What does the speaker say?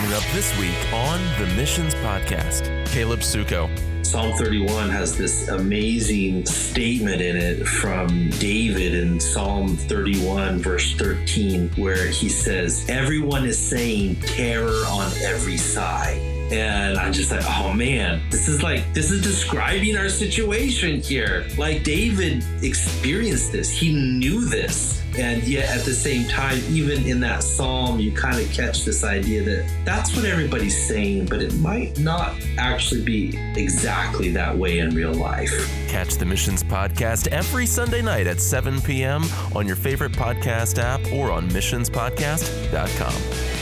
coming up this week on the Missions Podcast. Caleb Suko. Psalm 31 has this amazing statement in it from David in Psalm 31, verse 13, where he says, Everyone is saying terror on every side. And I'm just like, oh man, this is like, this is describing our situation here. Like David experienced this, he knew this. And yet at the same time, even in that psalm, you kind of catch this idea that that's what everybody's saying, but it might not actually be exactly that way in real life. Catch the Missions Podcast every Sunday night at 7 p.m. on your favorite podcast app or on missionspodcast.com.